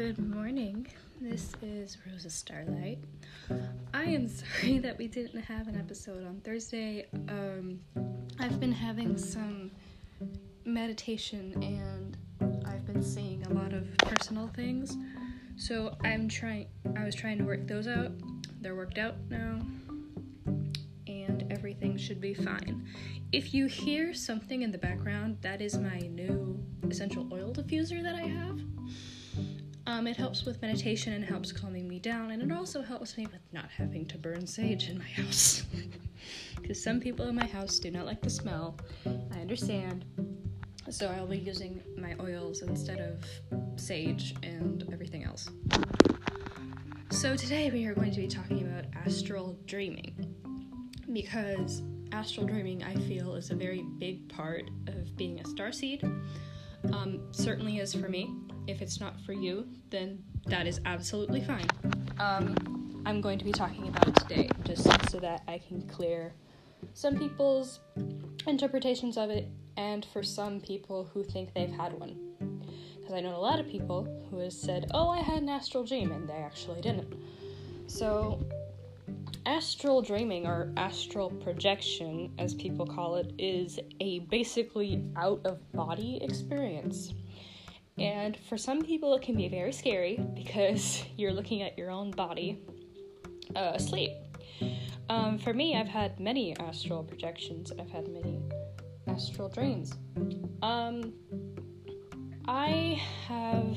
Good morning. This is Rosa Starlight. I am sorry that we didn't have an episode on Thursday. Um, I've been having some meditation and I've been seeing a lot of personal things. So I'm trying I was trying to work those out. They're worked out now. And everything should be fine. If you hear something in the background, that is my new essential oil diffuser that I have. Um, it helps with meditation and helps calming me down, and it also helps me with not having to burn sage in my house. Because some people in my house do not like the smell. I understand. So I'll be using my oils instead of sage and everything else. So today we are going to be talking about astral dreaming. Because astral dreaming, I feel, is a very big part of being a starseed. Um, certainly is for me. If it's not for you, then that is absolutely fine. Um, I'm going to be talking about today just so that I can clear some people's interpretations of it and for some people who think they've had one. Because I know a lot of people who have said, oh, I had an astral dream, and they actually didn't. So, astral dreaming or astral projection, as people call it, is a basically out of body experience. And for some people, it can be very scary because you're looking at your own body uh, asleep. Um, for me, I've had many astral projections. I've had many astral dreams. Um, I have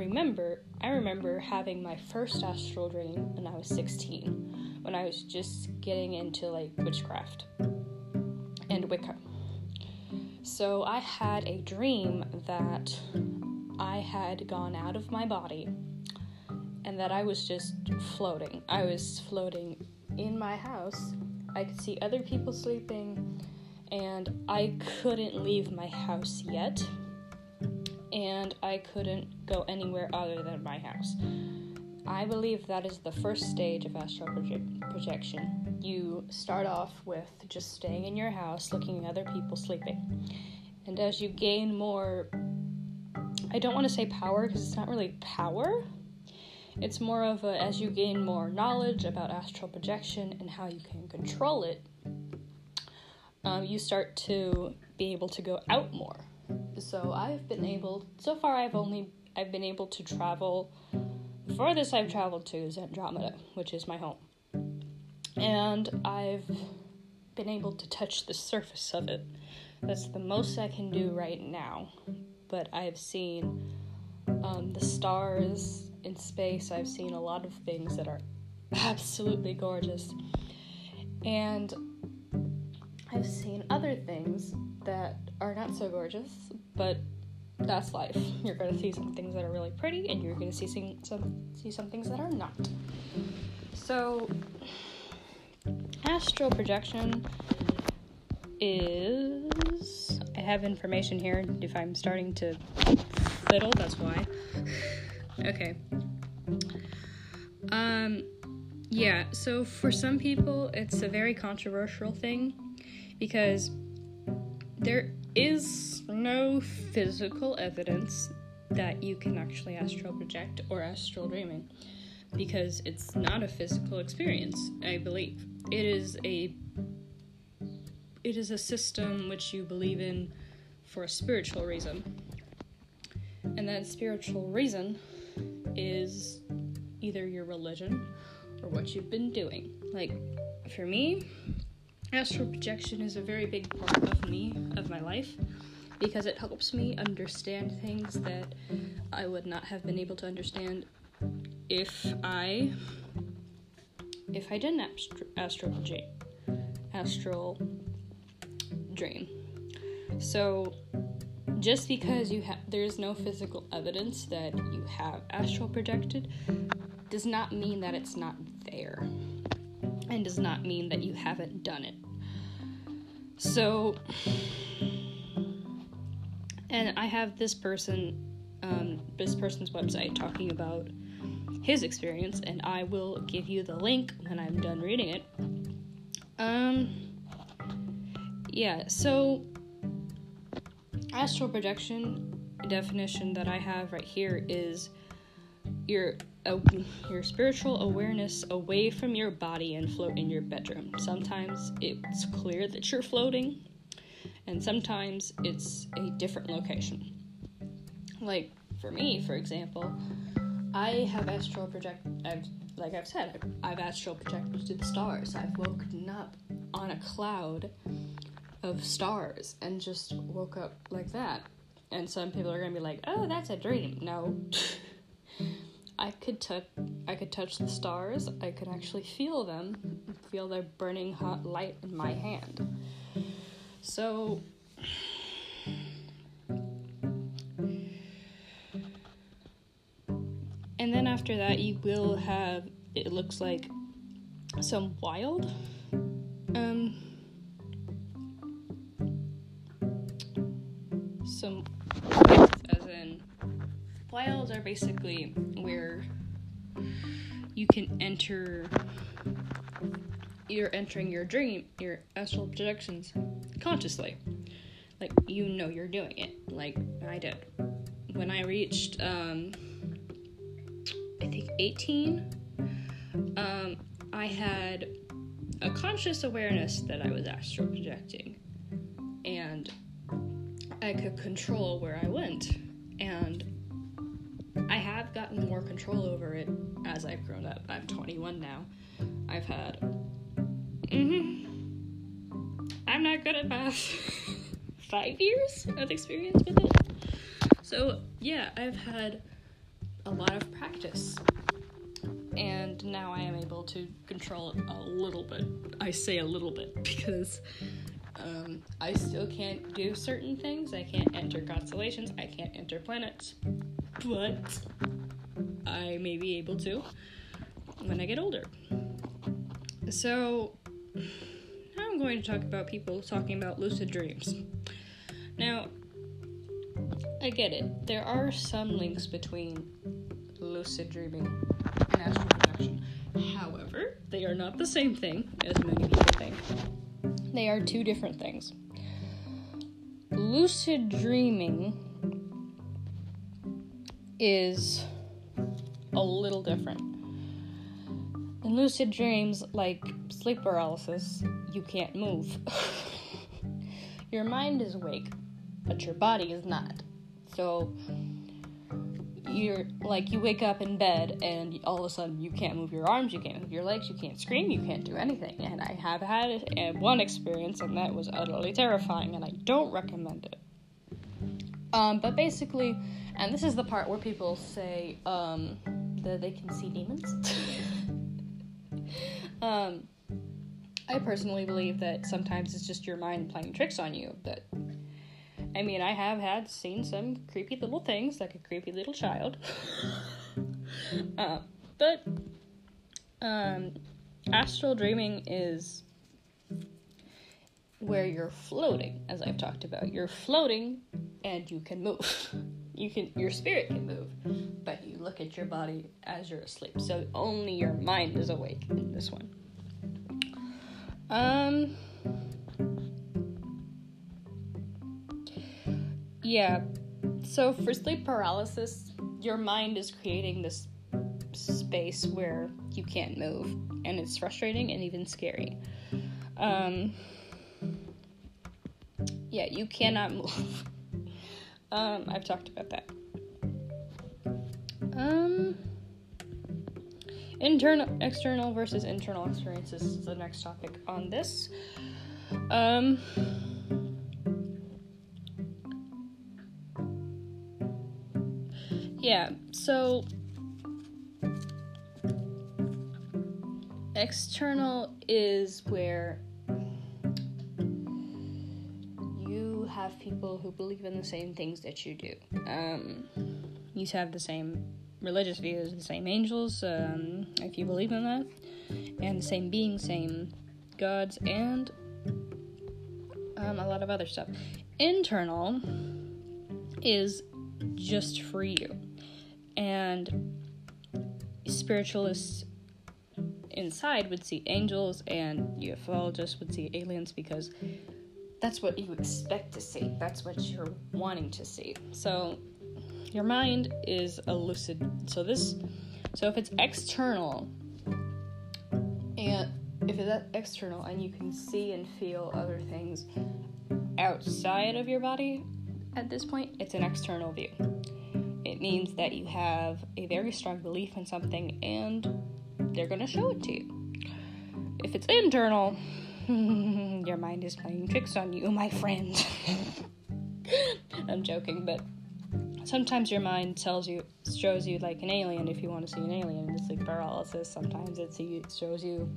remember. I remember having my first astral dream when I was 16, when I was just getting into like witchcraft and Wicca. So I had a dream that I had gone out of my body and that I was just floating. I was floating in my house. I could see other people sleeping, and I couldn't leave my house yet. And I couldn't go anywhere other than my house. I believe that is the first stage of astral proje- projection. You start off with just staying in your house, looking at other people sleeping. And as you gain more, I don't want to say power because it's not really power. It's more of a, as you gain more knowledge about astral projection and how you can control it, um, you start to be able to go out more. So I've been able, so far I've only, I've been able to travel the farthest I've traveled to is Andromeda, which is my home. And I've been able to touch the surface of it. That's the most I can do right now. But I've seen um, the stars in space, I've seen a lot of things that are absolutely gorgeous. And I've seen other things that are not so gorgeous, but that's life. You're to see some things that are really pretty, and you're to see some see some things that are not. So, astral projection is. I have information here. If I'm starting to fiddle, that's why. okay. Um. Yeah. So for some people, it's a very controversial thing because there is no physical evidence that you can actually astral project or astral dreaming because it's not a physical experience i believe. It is a it is a system which you believe in for a spiritual reason. And that spiritual reason is either your religion or what you've been doing. Like for me astral projection is a very big part of me, of my life, because it helps me understand things that I would not have been able to understand if I if I didn't astral, astral project astral dream. So just because you have there's no physical evidence that you have astral projected does not mean that it's not there and does not mean that you haven't done it. So, and I have this person, um, this person's website talking about his experience, and I will give you the link when I'm done reading it. Um, yeah, so astral projection definition that I have right here is your uh, your spiritual awareness away from your body and float in your bedroom. Sometimes it's clear that you're floating, and sometimes it's a different location. Like for me, for example, I have astral project. I've like I've said, I've astral projected to the stars. I've woken up on a cloud of stars and just woke up like that. And some people are gonna be like, "Oh, that's a dream." No, I could touch. I could touch the stars. I could actually feel them, feel their burning hot light in my hand. So. And then after that, you will have, it looks like, some wild um, some as in wilds are basically where you can enter you're entering your dream your astral projections consciously like you know you're doing it like i did when i reached um i think 18 um i had a conscious awareness that I was astral projecting, and I could control where I went. And I have gotten more control over it as I've grown up. I'm 21 now. I've had. Mm-hmm. I'm not good at math. Five years of experience with it. So, yeah, I've had a lot of practice and now I am able to control it a little bit. I say a little bit because um, I still can't do certain things. I can't enter constellations, I can't enter planets, but I may be able to when I get older. So, I'm going to talk about people talking about lucid dreams. Now, I get it. There are some links between lucid dreaming and astral projection. However, they are not the same thing as many people think. They are two different things. Lucid dreaming is a little different. In lucid dreams, like sleep paralysis, you can't move. your mind is awake, but your body is not. So, you're like you wake up in bed and all of a sudden you can't move your arms, you can't move your legs, you can't scream, you can't do anything. And I have had one experience, and that was utterly terrifying, and I don't recommend it. Um, but basically, and this is the part where people say um, that they can see demons. um, I personally believe that sometimes it's just your mind playing tricks on you, but I mean, I have had seen some creepy little things, like a creepy little child. uh, but um, astral dreaming is where you're floating, as I've talked about. You're floating, and you can move. you can, your spirit can move, but you look at your body as you're asleep. So only your mind is awake in this one. Um. Yeah. So for sleep paralysis, your mind is creating this space where you can't move, and it's frustrating and even scary. Um, yeah, you cannot move. um, I've talked about that. Um, internal, external versus internal experiences is the next topic on this. Um, yeah, so external is where have people who believe in the same things that you do. Um, you have the same religious views, the same angels, um, if you believe in that, and the same beings, same gods, and um, a lot of other stuff. Internal is just for you and spiritualists inside would see angels and ufologists would see aliens because that's what you expect to see that's what you're wanting to see so your mind is a lucid so this So if it's external, and if it's external and you can see and feel other things outside of your body at this point, it's an external view. It means that you have a very strong belief in something and they're to show it to you. If it's internal, your mind is playing tricks on you, my friend. I'm joking, but sometimes your mind tells you, shows you like an alien if you want to see an alien in sleep paralysis. Sometimes it shows you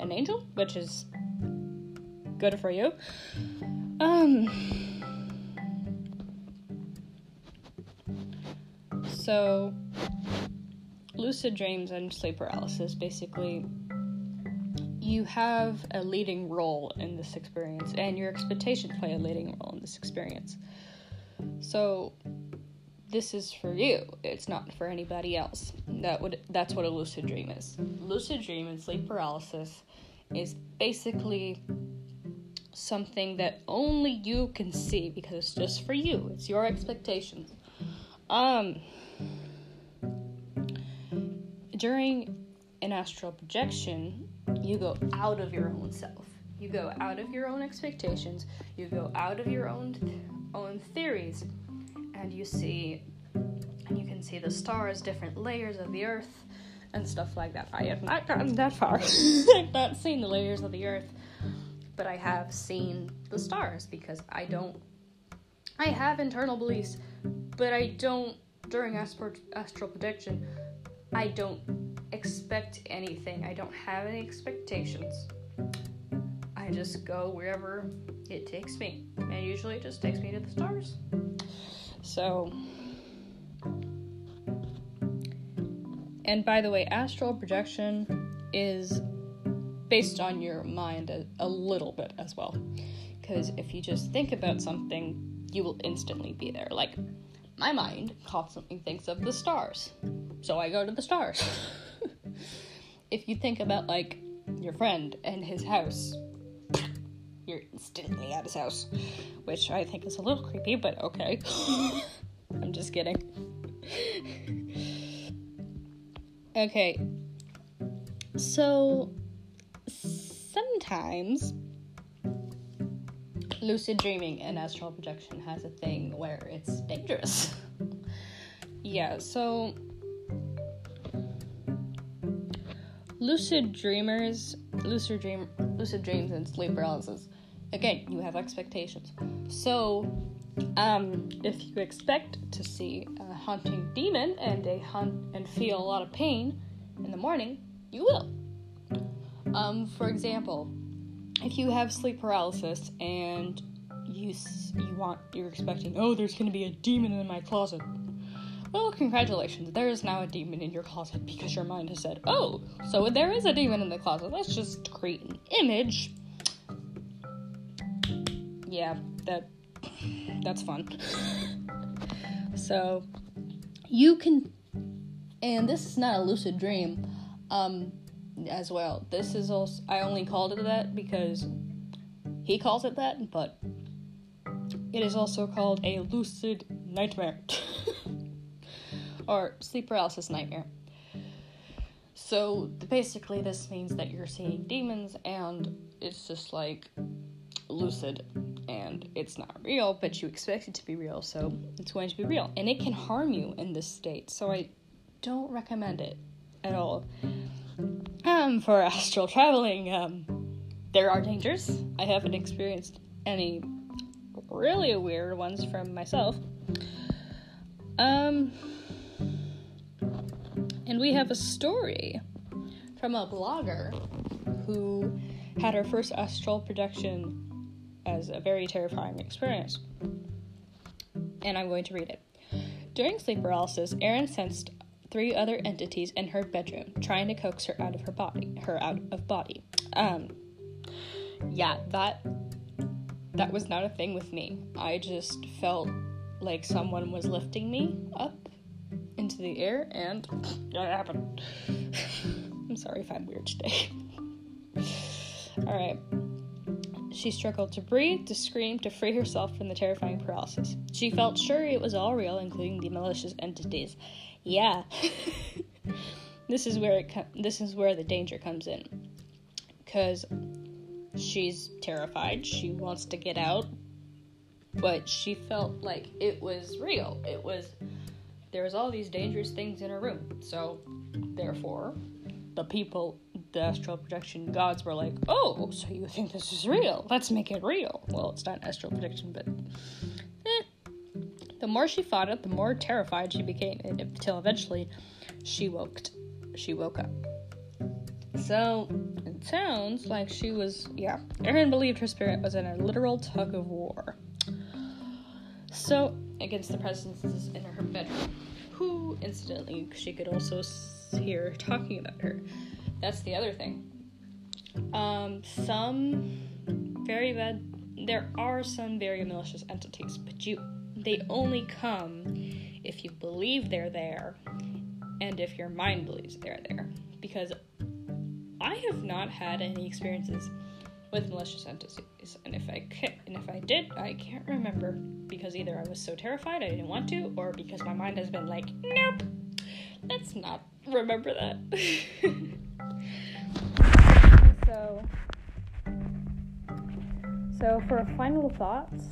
an angel, which is good for you. Um. So, lucid dreams and sleep paralysis basically you have a leading role in this experience and your expectations play a leading role in this experience. So this is for you. It's not for anybody else. That would that's what a lucid dream is. Lucid dream and sleep paralysis is basically something that only you can see because it's just for you. It's your expectations. Um during an astral projection, you go out of your own self. You go out of your own expectations. You go out of your own own theories, and you see, and you can see the stars, different layers of the earth, and stuff like that. I have not gotten that far. I've not seen the layers of the earth, but I have seen the stars because I don't. I have internal beliefs, but I don't during astral astral projection. I don't expect anything. I don't have any expectations. I just go wherever it takes me. And usually it just takes me to the stars. So. And by the way, astral projection is based on your mind a, a little bit as well. Because if you just think about something, you will instantly be there. Like, my mind constantly thinks of the stars. So I go to the stars. if you think about like your friend and his house, you're instantly at his house, which I think is a little creepy, but okay. I'm just kidding. okay. So sometimes lucid dreaming and astral projection has a thing where it's dangerous. yeah, so lucid dreamers, lucid dream, lucid dreams, and sleep paralysis. Again, you have expectations. So, um, if you expect to see a haunting demon and a hunt and feel a lot of pain in the morning, you will. Um, for example, if you have sleep paralysis and you you want you're expecting, oh, there's going to be a demon in my closet. Well, congratulations. There is now a demon in your closet because your mind has said, oh, so there is a demon in the closet. Let's just create an image. Yeah, that that's fun. so you can and this is not a lucid dream um as well. This is also I only called it that because he calls it that, but it is also called a lucid nightmare. or sleep paralysis nightmare. So basically, this means that you're seeing demons, and it's just like lucid, and it's not real, but you expect it to be real, so it's going to be real. And it can harm you in this state, so I don't recommend it at all. Um, for astral traveling, um, there are dangers. I haven't experienced any really weird ones from myself. Um, and we have a story from a blogger who had her first astral projection as a very terrifying experience. And I'm going to read it. During sleep paralysis, Erin sensed three other entities in her bedroom trying to coax her out of her body, her out of body. Um yeah, that that was not a thing with me. I just felt like someone was lifting me up into the air, and that happened. I'm sorry if I'm weird today. Alright. She struggled to breathe, to scream, to free herself from the terrifying paralysis. She felt sure it was all real, including the malicious entities. Yeah. this is where it com- this is where the danger comes in because she's terrified she wants to get out but she felt like it was real it was there was all these dangerous things in her room so therefore the people the astral projection gods were like oh so you think this is real let's make it real well it's not astral projection but eh. the more she fought it the more terrified she became until eventually she woke she woke up. So it sounds like she was, yeah, Erin believed her spirit was in a literal tug of war. So, against the presences in her bedroom, who, incidentally, she could also hear talking about her. That's the other thing. Um, some very bad, there are some very malicious entities, but you, they only come if you believe they're there and if your mind believes they're there. Because I have not had any experiences with malicious entities, and if I and if I did, I can't remember because either I was so terrified I didn't want to, or because my mind has been like, nope, let's not remember that. so, so for final thoughts,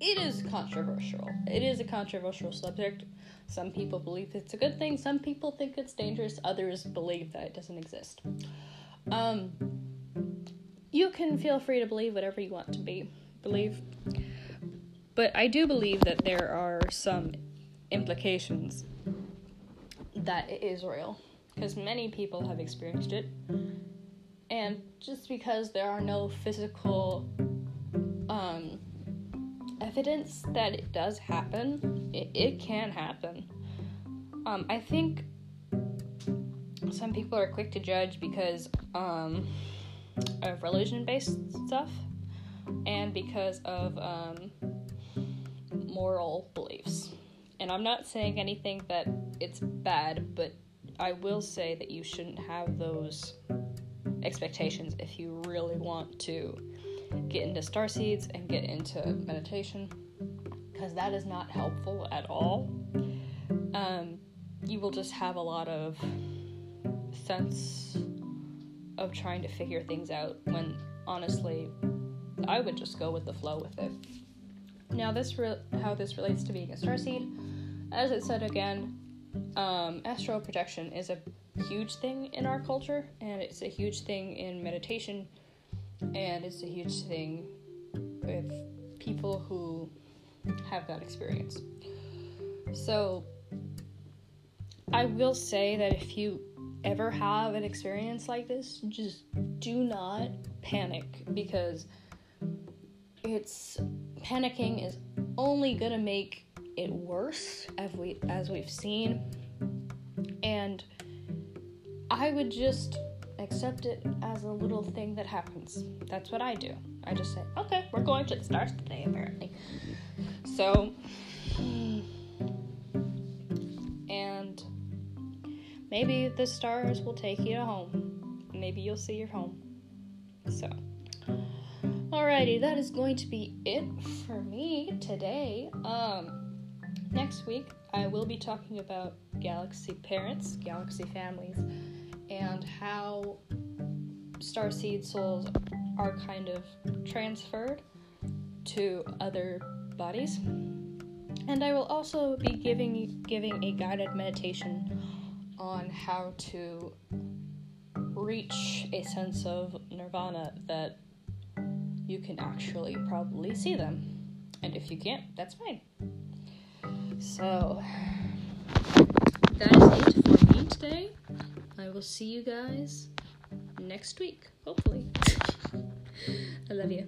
it is controversial. It is a controversial subject. Some people believe it's a good thing, some people think it's dangerous, others believe that it doesn't exist. Um, you can feel free to believe whatever you want to be believe. But I do believe that there are some implications that it is real because many people have experienced it. And just because there are no physical um, evidence that it does happen, it, it can happen. Um, I think some people are quick to judge because um, of religion based stuff and because of um, moral beliefs. And I'm not saying anything that it's bad, but I will say that you shouldn't have those expectations if you really want to get into star seeds and get into meditation because that is not helpful at all. Um, you will just have a lot of sense of trying to figure things out when honestly I would just go with the flow with it. Now, this re- how this relates to being a starseed, as it said again, um, astral projection is a huge thing in our culture, and it's a huge thing in meditation and it's a huge thing with people who have that experience. So, I will say that if you ever have an experience like this, just do not panic because it's panicking is only gonna make it worse as we as we've seen and I would just accept it as a little thing that happens. That's what I do. I just say, okay, we're going to the stars today, apparently. So, maybe the stars will take you to home. Maybe you'll see your home. So, alrighty, that is going to be it for me today. Um, next week I will be talking about galaxy parents, galaxy families and how star seed souls are kind of transferred to other bodies. And I will also be giving giving a guided meditation on how to reach a sense of nirvana that you can actually probably see them. And if you can't, that's fine. So that is it for me today. I will see you guys next week, hopefully. I love you.